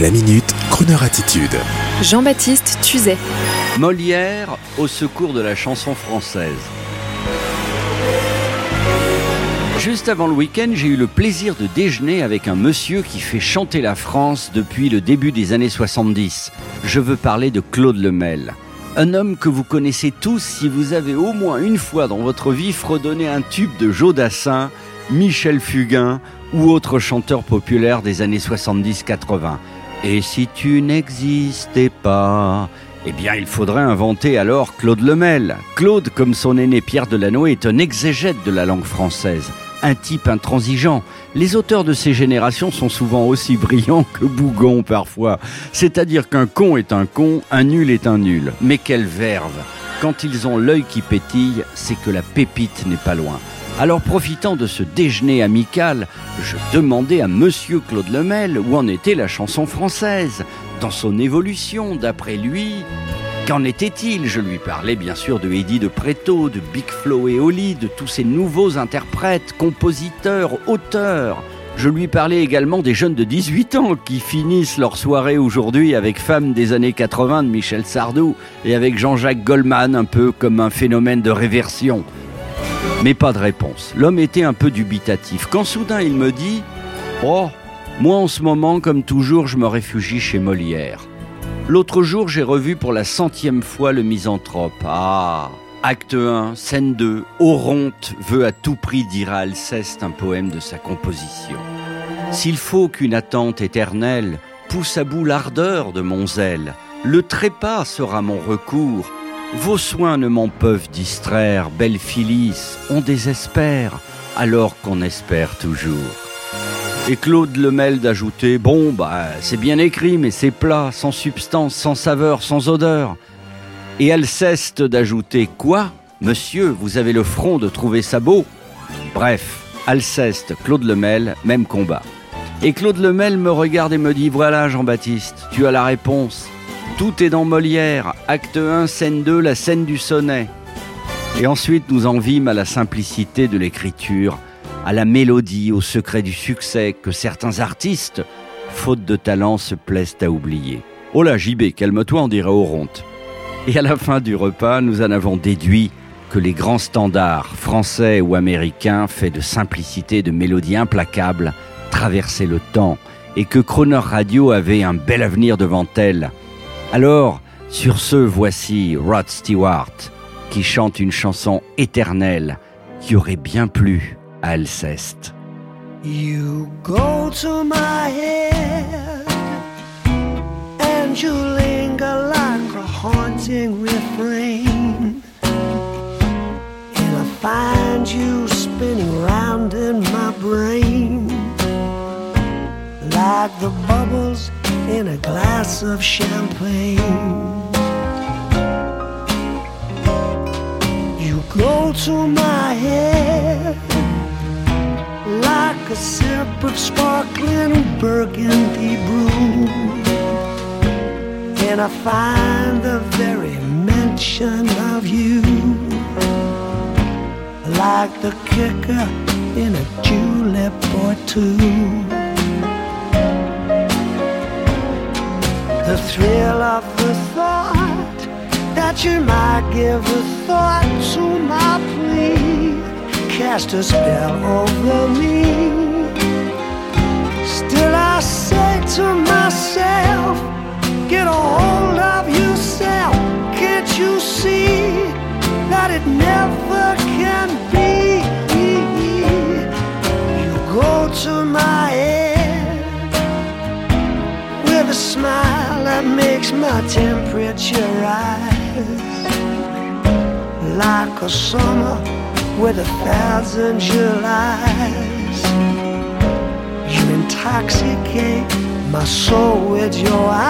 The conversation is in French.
La minute, Kroneur attitude. Jean-Baptiste Tuzet. Molière au secours de la chanson française. Juste avant le week-end, j'ai eu le plaisir de déjeuner avec un monsieur qui fait chanter la France depuis le début des années 70. Je veux parler de Claude Lemel. Un homme que vous connaissez tous si vous avez au moins une fois dans votre vie fredonné un tube de Jodassin, Michel Fugain ou autre chanteur populaire des années 70-80. Et si tu n'existais pas eh bien, il faudrait inventer alors Claude Lemel. Claude, comme son aîné Pierre Delanoë, est un exégète de la langue française, un type intransigeant. Les auteurs de ces générations sont souvent aussi brillants que bougons parfois. C'est-à-dire qu'un con est un con, un nul est un nul. Mais quelle verve Quand ils ont l'œil qui pétille, c'est que la pépite n'est pas loin. Alors profitant de ce déjeuner amical, je demandais à monsieur Claude Lemel où en était la chanson française, dans son évolution d'après lui. Qu'en était-il? Je lui parlais bien sûr de Eddie de Préto, de Big Flo et Oli, de tous ces nouveaux interprètes, compositeurs, auteurs. Je lui parlais également des jeunes de 18 ans qui finissent leur soirée aujourd'hui avec Femmes des années 80 de Michel Sardou et avec Jean-Jacques Goldman un peu comme un phénomène de réversion. Mais pas de réponse. L'homme était un peu dubitatif. Quand soudain il me dit Oh, moi en ce moment, comme toujours, je me réfugie chez Molière. L'autre jour, j'ai revu pour la centième fois le misanthrope. Ah Acte 1, scène 2, Oronte veut à tout prix dire à Alceste un poème de sa composition. S'il faut qu'une attente éternelle pousse à bout l'ardeur de mon zèle, le trépas sera mon recours, vos soins ne m'en peuvent distraire, belle Phyllis, on désespère, alors qu'on espère toujours. Et Claude Lemel d'ajouter Bon, bah, c'est bien écrit, mais c'est plat, sans substance, sans saveur, sans odeur. Et Alceste d'ajouter Quoi? Monsieur, vous avez le front de trouver ça beau Bref, Alceste, Claude Lemel, même combat. Et Claude Lemel me regarde et me dit Voilà, Jean-Baptiste, tu as la réponse. Tout est dans Molière, acte 1, scène 2, la scène du sonnet. Et ensuite nous en vîmes à la simplicité de l'écriture, à la mélodie, au secret du succès que certains artistes, faute de talent, se plaisent à oublier. Oh là, JB, calme-toi, on dirait Oronte. Et à la fin du repas, nous en avons déduit que les grands standards français ou américains, faits de simplicité et de mélodie implacable, traversaient le temps et que Croner Radio avait un bel avenir devant elle alors, sur ce, voici Rod Stewart qui chante une chanson éternelle qui aurait bien plu à Alceste. You go to my head and you linger like a haunting refrain. And I find you spinning round in my brain like the bubbles in a glass of champagne. You go to my head like a sip of sparkling burgundy brew. And I find the very mention of you like the kicker in a julep or two. The thrill of the thought that you might give a thought to my plea cast a spell over me. Still, I say to myself, get a hold of yourself. Can't you see that it never can be? You go to my head with a smile that makes my temperature rise like a summer with a thousand Julys. You intoxicate my soul with your eyes.